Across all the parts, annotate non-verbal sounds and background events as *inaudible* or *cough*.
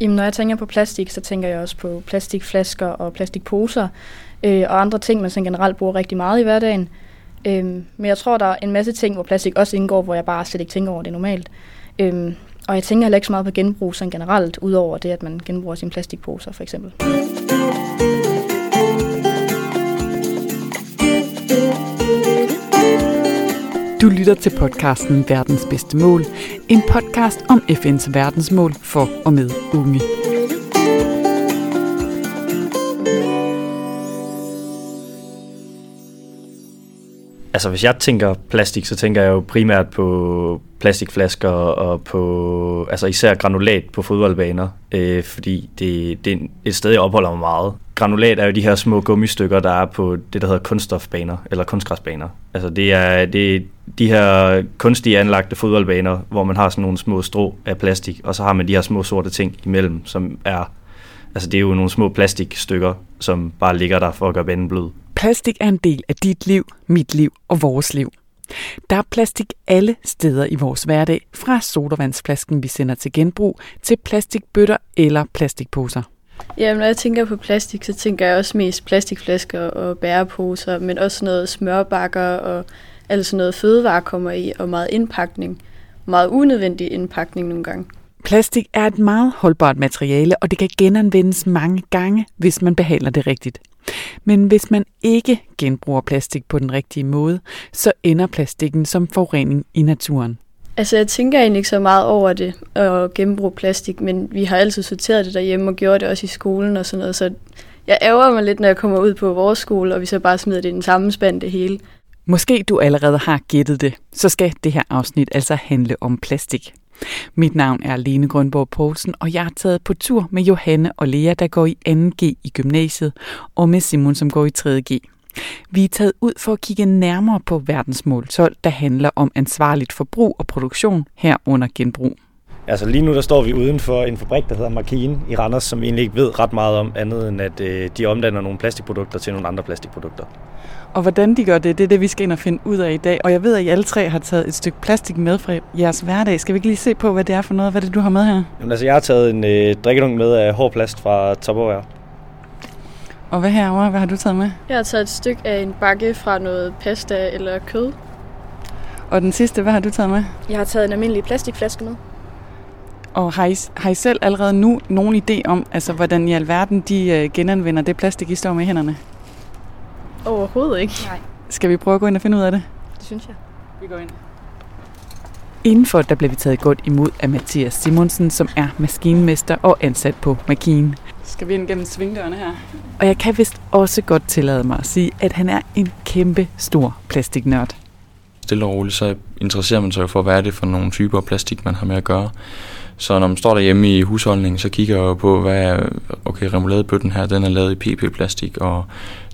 Jamen, når jeg tænker på plastik, så tænker jeg også på plastikflasker og plastikposer øh, og andre ting, man sådan generelt bruger rigtig meget i hverdagen. Øh, men jeg tror, der er en masse ting, hvor plastik også indgår, hvor jeg bare slet ikke tænker over det normalt. Øh, og jeg tænker heller ikke så meget på genbrug sådan generelt, udover det, at man genbruger sine plastikposer for eksempel. Du lytter til podcasten Verdens Bedste Mål, en podcast om FN's verdensmål for og med unge. Altså hvis jeg tænker plastik, så tænker jeg jo primært på plastikflasker og på altså især granulat på fodboldbaner, øh, fordi det, det er et sted, jeg opholder mig meget. Granulat er jo de her små gummistykker, der er på det, der hedder kunststofbaner eller kunstgræsbaner. Altså det er, det er de her kunstige anlagte fodboldbaner, hvor man har sådan nogle små strå af plastik, og så har man de her små sorte ting imellem, som er, altså det er jo nogle små plastikstykker, som bare ligger der for at gøre banen blød. Plastik er en del af dit liv, mit liv og vores liv. Der er plastik alle steder i vores hverdag, fra sodavandsflasken, vi sender til genbrug, til plastikbøtter eller plastikposer. Jamen, når jeg tænker på plastik, så tænker jeg også mest plastikflasker og bæreposer, men også noget smørbakker og alt sådan noget fødevare kommer i, og meget indpakning. Meget unødvendig indpakning nogle gange. Plastik er et meget holdbart materiale, og det kan genanvendes mange gange, hvis man behandler det rigtigt. Men hvis man ikke genbruger plastik på den rigtige måde, så ender plastikken som forurening i naturen. Altså, jeg tænker egentlig ikke så meget over det at genbruge plastik, men vi har altid sorteret det derhjemme og gjort det også i skolen og sådan noget, så jeg ærger mig lidt, når jeg kommer ud på vores skole, og vi så bare smider det i den samme spand det hele. Måske du allerede har gættet det, så skal det her afsnit altså handle om plastik. Mit navn er Lene Grønborg Poulsen, og jeg har taget på tur med Johanne og Lea, der går i 2G i gymnasiet, og med Simon, som går i 3G. Vi er taget ud for at kigge nærmere på verdensmål 12, der handler om ansvarligt forbrug og produktion herunder genbrug. Altså lige nu der står vi uden for en fabrik, der hedder Markine i Randers, som vi egentlig ikke ved ret meget om, andet end at øh, de omdanner nogle plastikprodukter til nogle andre plastikprodukter. Og hvordan de gør det, det er det, vi skal ind og finde ud af i dag. Og jeg ved, at I alle tre har taget et stykke plastik med fra jeres hverdag. Skal vi ikke lige se på, hvad det er for noget? Hvad det, du har med her? Jamen altså, jeg har taget en øh, drikkedunk med af hård plast fra Tupperware. Og hvad herovre? Hvad har du taget med? Jeg har taget et stykke af en bakke fra noget pasta eller kød. Og den sidste, hvad har du taget med? Jeg har taget en almindelig plastikflaske med. Og har I, har I selv allerede nu nogen idé om, altså, hvordan i alverden de øh, genanvender det plastik, I står med i hænderne? Overhovedet ikke. Nej. Skal vi prøve at gå ind og finde ud af det? Det synes jeg. Vi går ind. Indenfor der blev vi taget godt imod af Mathias Simonsen, som er maskinmester og ansat på Makine. Skal vi ind gennem svingdørene her? Og jeg kan vist også godt tillade mig at sige, at han er en kæmpe stor plastiknørd. Stille og roligt, så interesserer man sig jo for, hvad er det for nogle typer plastik, man har med at gøre. Så når man står derhjemme i husholdningen, så kigger jeg jo på, hvad er, okay, remouladebøtten her, den er lavet i PP-plastik, og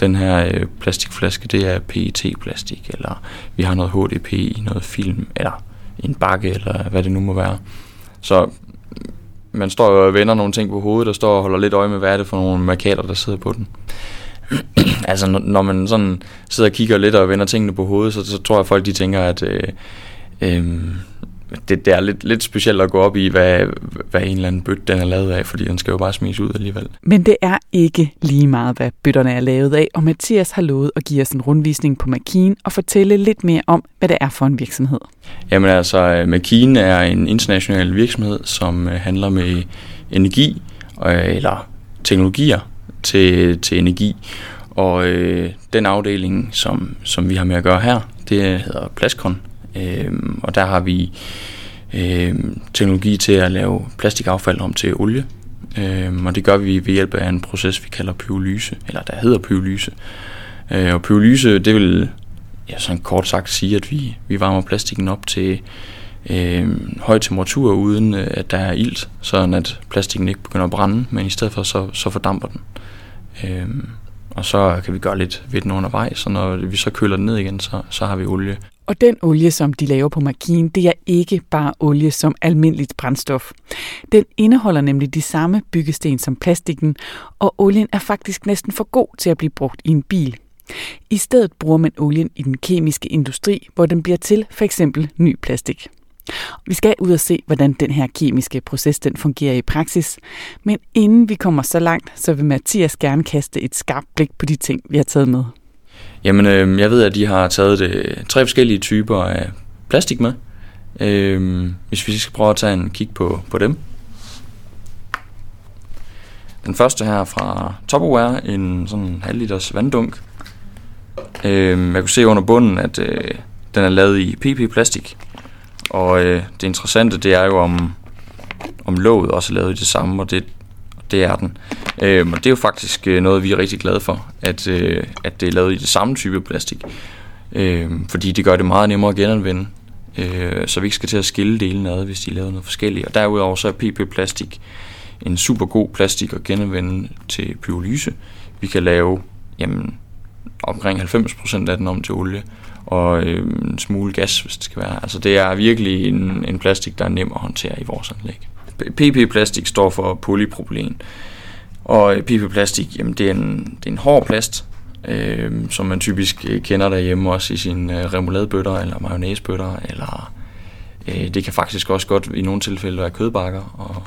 den her øh, plastikflaske, det er PET-plastik, eller vi har noget HDP i noget film, eller en bakke, eller hvad det nu må være. Så man står og vender nogle ting på hovedet, og står og holder lidt øje med, hvad er det for nogle markader, der sidder på den. *clears throat* altså, når man sådan sidder og kigger lidt og vender tingene på hovedet, så, så tror jeg, at folk de tænker, at øh, øh, det, det er lidt, lidt specielt at gå op i, hvad, hvad en eller anden bøtte den er lavet af, fordi den skal jo bare smides ud alligevel. Men det er ikke lige meget, hvad bøtterne er lavet af, og Mathias har lovet at give os en rundvisning på Makin og fortælle lidt mere om, hvad det er for en virksomhed. Jamen altså, Makin er en international virksomhed, som øh, handler med energi, øh, eller teknologier til, til energi. Og øh, den afdeling, som, som vi har med at gøre her, det hedder Plaskon, Øh, og der har vi øh, teknologi til at lave plastikaffald om til olie. Øh, og det gør vi ved hjælp af en proces, vi kalder pyrolyse, eller der hedder pyrolyse. Øh, og pyrolyse, det vil ja, sådan kort sagt sige, at vi, vi varmer plastikken op til øh, høj temperatur, uden øh, at der er ilt, sådan at plastikken ikke begynder at brænde, men i stedet for så, så fordamper den. Øh, og så kan vi gøre lidt ved den undervejs, så når vi så køler den ned igen, så, så har vi olie. Og den olie, som de laver på Markin, det er ikke bare olie som almindeligt brændstof. Den indeholder nemlig de samme byggesten som plastikken, og olien er faktisk næsten for god til at blive brugt i en bil. I stedet bruger man olien i den kemiske industri, hvor den bliver til for eksempel ny plastik. Vi skal ud og se, hvordan den her kemiske proces den fungerer i praksis. Men inden vi kommer så langt, så vil Mathias gerne kaste et skarpt blik på de ting, vi har taget med. Jamen, øh, jeg ved, at de har taget det, tre forskellige typer af plastik med. Øh, hvis vi skal prøve at tage en kig på, på dem. Den første her fra Tupperware, en sådan halv liters vanddunk. Øh, jeg kunne se under bunden, at øh, den er lavet i PP-plastik. Og øh, det interessante, det er jo om, om låget også er lavet i det samme, og det, det er den. Øhm, og det er jo faktisk øh, noget, vi er rigtig glade for, at, øh, at det er lavet i det samme type plastik. Øhm, fordi det gør det meget nemmere at genanvende, øh, så vi ikke skal til at skille delene ad, hvis de er lavet noget forskelligt. Og derudover så er PP-plastik en super god plastik at genanvende til pyrolyse. Vi kan lave jamen, omkring 90% af den om til olie, og øh, en smule gas, hvis det skal være. Altså det er virkelig en, en plastik, der er nem at håndtere i vores anlæg. PP-plastik står for polypropylen, og øh, PP-plastik, jamen det er en, det er en hård plast, øh, som man typisk øh, kender derhjemme også i sine øh, remouladebøtter eller mayonnaisebøtter, eller øh, det kan faktisk også godt i nogle tilfælde være kødbakker, og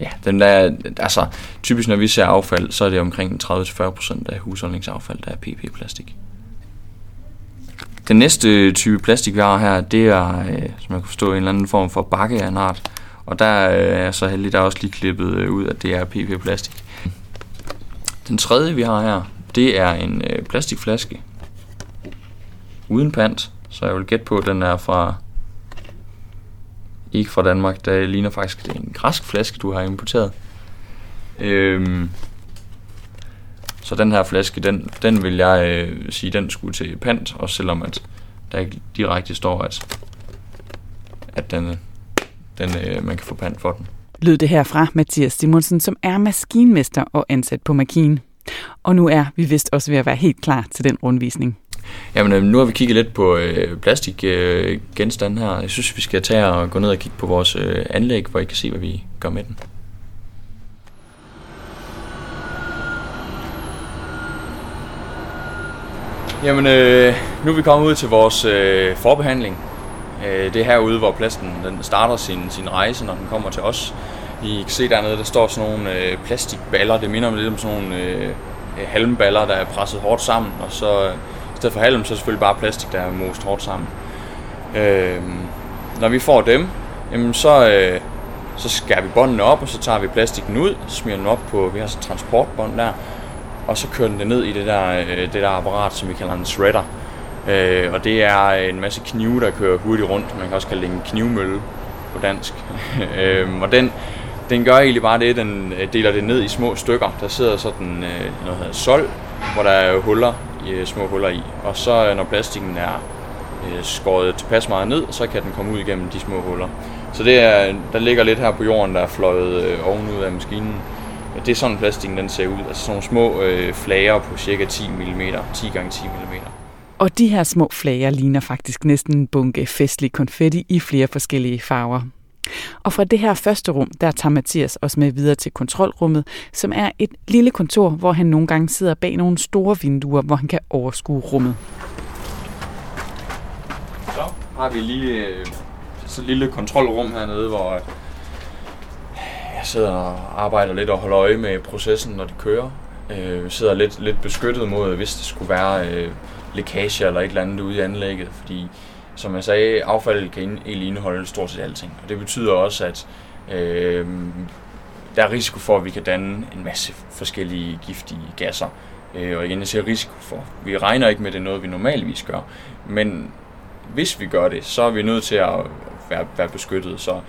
ja, den der, altså typisk når vi ser affald, så er det omkring 30-40% af husholdningsaffald, der er PP-plastik. Den næste type plastik, vi har her, det er, øh, som jeg kan forstå, en eller anden form for bakke af en art. Og der øh, er så heldig, der er også lige klippet øh, ud, at det er PP-plastik. Den tredje, vi har her, det er en øh, plastikflaske. Uden pant, så jeg vil gætte på, at den er fra... Ikke fra Danmark, der ligner faktisk, det er en græsk flaske, du har importeret. Øhm, så den her flaske, den, den vil jeg øh, sige, den skulle til pant, også selvom at der ikke direkte står, at, at den, den, øh, man kan få pant for den. Lød det her fra Mathias Simonsen, som er maskinmester og ansat på Makin. Og nu er vi vist også ved at være helt klar til den rundvisning. Jamen, øh, nu har vi kigget lidt på øh, plastikgenstande øh, her. Jeg synes, vi skal tage og gå ned og kigge på vores øh, anlæg, hvor I kan se, hvad vi gør med den. Jamen, øh, nu er vi kommet ud til vores øh, forbehandling. Øh, det er herude, hvor plasten den starter sin, sin rejse, når den kommer til os. I kan se dernede, der står sådan nogle øh, plastikballer. Det minder mig lidt om sådan nogle øh, halmballer, der er presset hårdt sammen. Og så i stedet for halm, så er det selvfølgelig bare plastik, der er most hårdt sammen. Øh, når vi får dem, jamen så, øh, så skærer vi båndene op, og så tager vi plastikken ud, smider den op på, vi har sådan et transportbånd der, og så kører den det ned i det der, øh, det der apparat, som vi kalder en shredder. Øh, og det er en masse knive, der kører hurtigt rundt. Man kan også kalde det en knivmølle på dansk. *laughs* øh, og den, den gør egentlig bare det, den øh, deler det ned i små stykker. Der sidder sådan øh, noget hedder sol, hvor der er huller, i, øh, små huller i. Og så øh, når plastikken er øh, skåret tilpas meget ned, så kan den komme ud igennem de små huller. Så det er, der ligger lidt her på jorden, der er fløjet øh, ovenud af maskinen. Det er sådan plastikken den ser ud. Altså sådan nogle små øh, flager på cirka 10 mm, 10 x 10 mm. Og de her små flager ligner faktisk næsten en bunke festlig konfetti i flere forskellige farver. Og fra det her første rum, der tager Mathias os med videre til kontrolrummet, som er et lille kontor, hvor han nogle gange sidder bag nogle store vinduer, hvor han kan overskue rummet. Så har vi lige øh, så et lille kontrolrum hernede, hvor øh, jeg sidder og arbejder lidt og holder øje med processen, når det kører. Øh, jeg sidder lidt, lidt beskyttet mod, hvis det skulle være lækager eller et eller andet ude i anlægget, fordi som jeg sagde, affaldet kan egentlig indeholde stort set alting. Og det betyder også, at øh, der er risiko for, at vi kan danne en masse forskellige giftige gasser. Øh, og igen, jeg siger risiko for. Vi regner ikke med, at det er noget, vi normalvis gør. Men hvis vi gør det, så er vi nødt til at være, være beskyttet. Så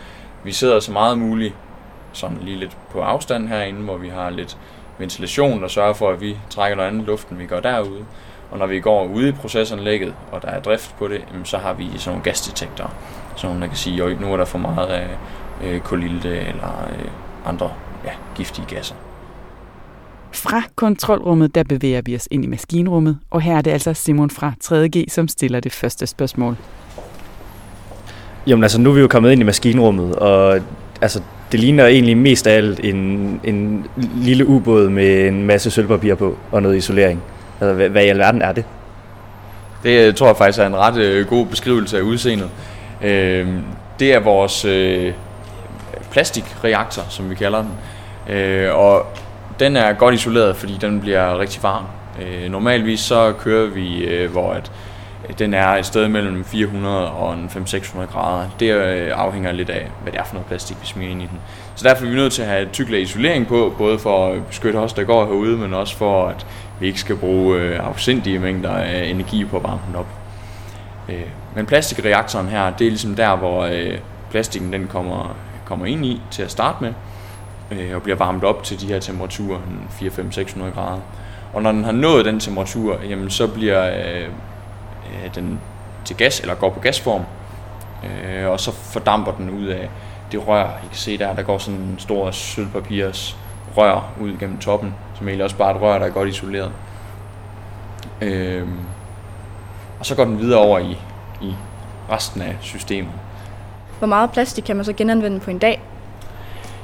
vi sidder så meget muligt sådan lige lidt på afstand herinde, hvor vi har lidt ventilation, der sørger for, at vi trækker noget andet luft, end vi gør derude. Og når vi går ude i procesanlægget, og der er drift på det, så har vi sådan nogle gasdetektorer, så der kan sige, at nu er der for meget af øh, kolilte eller øh, andre ja, giftige gasser. Fra kontrolrummet, der bevæger vi os ind i maskinrummet, og her er det altså Simon fra 3.G, som stiller det første spørgsmål. Jamen altså, nu er vi jo kommet ind i maskinrummet, og altså, det ligner egentlig mest af alt en, en lille ubåd med en masse sølvpapir på og noget isolering. Altså, hvad, hvad i alverden er det? Det øh, tror jeg faktisk er en ret øh, god beskrivelse af udseendet. Øh, det er vores øh, plastikreaktor, som vi kalder den. Øh, og den er godt isoleret, fordi den bliver rigtig varm. Øh, normalvis så kører vi, øh, hvor at, øh, den er et sted mellem 400 og 500-600 grader. Det øh, afhænger lidt af, hvad det er for noget plastik, vi smider ind i den. Så derfor er vi nødt til at have et tyk isolering på, både for at beskytte os, der går herude, men også for, at vi ikke skal bruge øh, afsindige mængder af energi på at varme den op. Øh, men plastikreaktoren her, det er ligesom der, hvor øh, plastikken den kommer, kommer ind i til at starte med, øh, og bliver varmet op til de her temperaturer, 4-5-600 grader. Og når den har nået den temperatur, jamen, så bliver øh, øh, den til gas, eller går på gasform, øh, og så fordamper den ud af det rør. I kan se der, der går sådan en stor sølvpapirs rør ud gennem toppen, som egentlig også bare er et rør, der er godt isoleret. Øh, og så går den videre over i, i resten af systemet. Hvor meget plastik kan man så genanvende på en dag?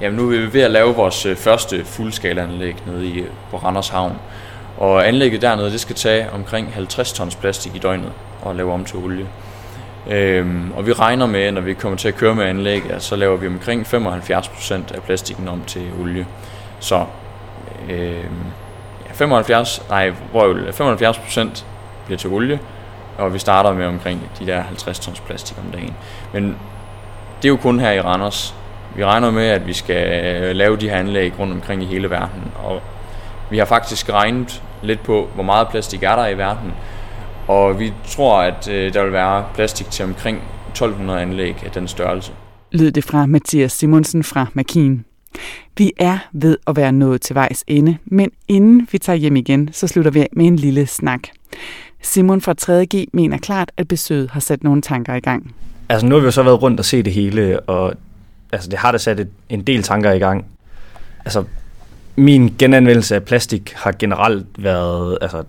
Jamen nu er vi ved at lave vores øh, første fuldskalaanlæg nede i, på Randers Havn. Og anlægget dernede, det skal tage omkring 50 tons plastik i døgnet og lave om til olie. Øhm, og vi regner med, når vi kommer til at køre med anlægget, så laver vi omkring 75% af plastikken om til olie. Så øh, ja, 75, nej, 75% bliver til olie, og vi starter med omkring de der 50 tons plastik om dagen. Men det er jo kun her i Randers. Vi regner med, at vi skal øh, lave de her anlæg rundt omkring i hele verden, og vi har faktisk regnet lidt på, hvor meget plastik er der i verden, og vi tror, at øh, der vil være plastik til omkring 1200 anlæg af den størrelse. Lød det fra Mathias Simonsen fra Makin. Vi er ved at være nået til vejs ende, men inden vi tager hjem igen, så slutter vi af med en lille snak. Simon fra 3.G mener klart, at besøget har sat nogle tanker i gang. Altså nu har vi jo så været rundt og se det hele, og altså, det har da sat et, en del tanker i gang. Altså, min genanvendelse af plastik har generelt været, altså,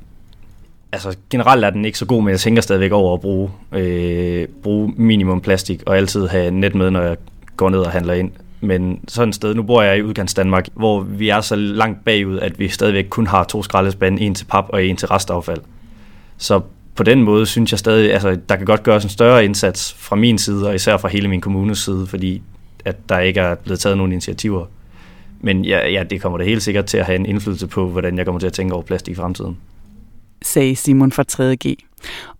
altså generelt er den ikke så god, men jeg tænker stadigvæk over at bruge, øh, bruge minimum plastik, og altid have net med, når jeg går ned og handler ind. Men sådan et sted, nu bor jeg i udkants Danmark, hvor vi er så langt bagud, at vi stadigvæk kun har to skraldespande, en til pap og en til restaffald. Så på den måde synes jeg stadig, altså der kan godt gøres en større indsats fra min side, og især fra hele min kommunes side, fordi at der ikke er blevet taget nogen initiativer. Men ja, ja, det kommer da helt sikkert til at have en indflydelse på, hvordan jeg kommer til at tænke over plastik i fremtiden. Sagde Simon fra 3.G.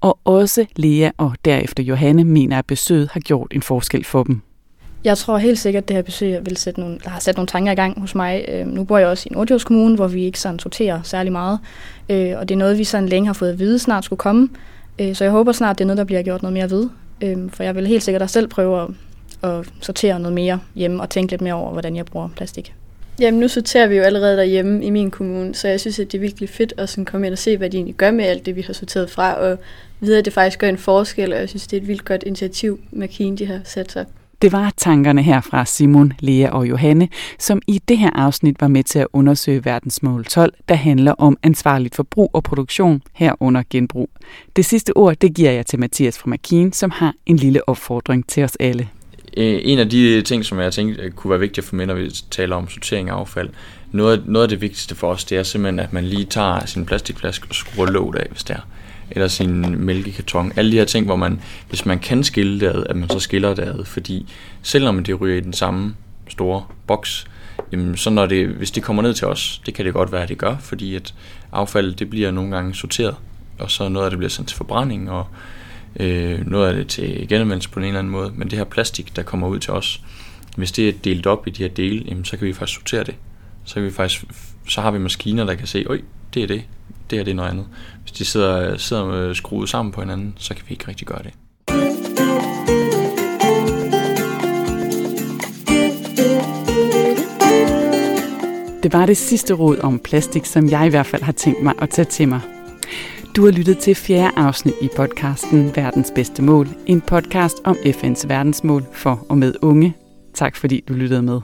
Og også Lea og derefter Johanne mener, at besøget har gjort en forskel for dem. Jeg tror helt sikkert, at det her besøg vil sætte nogle, der har sat nogle tanker i gang hos mig. Øh, nu bor jeg også i Nordjyllands Kommune, hvor vi ikke sådan sorterer særlig meget. Øh, og det er noget, vi sådan længe har fået at vide snart skulle komme. Øh, så jeg håber snart, det er noget, der bliver gjort noget mere ved. Øh, for jeg vil helt sikkert også selv prøve at, at sortere noget mere hjemme og tænke lidt mere over, hvordan jeg bruger plastik. Jamen nu sorterer vi jo allerede derhjemme i min kommune, så jeg synes, at det er virkelig fedt at sådan komme ind og se, hvad de egentlig gør med alt det, vi har sorteret fra, og vide, at det faktisk gør en forskel, og jeg synes, det er et vildt godt initiativ, McKean de har sat sig. Det var tankerne her fra Simon, Lea og Johanne, som i det her afsnit var med til at undersøge verdensmål 12, der handler om ansvarligt forbrug og produktion herunder genbrug. Det sidste ord, det giver jeg til Mathias fra Makin, som har en lille opfordring til os alle. Øh, en af de ting, som jeg tænkte øh, kunne være vigtigt at få med, når vi taler om sortering af affald, noget, noget af det vigtigste for os, det er simpelthen, at man lige tager sin plastikflaske og skruer låget af, hvis det er eller sin mælkekarton. Alle de her ting, hvor man, hvis man kan skille det ad, at man så skiller det ad. Fordi selvom det ryger i den samme store boks, jamen, så når det, hvis det kommer ned til os, det kan det godt være, at det gør, fordi at affald det bliver nogle gange sorteret, og så noget af det bliver sendt til forbrænding, og øh, noget af det til genanvendelse på en eller anden måde. Men det her plastik, der kommer ud til os, hvis det er delt op i de her dele, jamen, så kan vi faktisk sortere det. Så, kan vi faktisk, så har vi maskiner, der kan se, øj, det er det, det her det er noget andet. Hvis de sidder, sidder med skruet sammen på hinanden, så kan vi ikke rigtig gøre det. Det var det sidste råd om plastik, som jeg i hvert fald har tænkt mig at tage til mig. Du har lyttet til fjerde afsnit i podcasten Verdens Bedste Mål, en podcast om FN's verdensmål for og med unge. Tak fordi du lyttede med.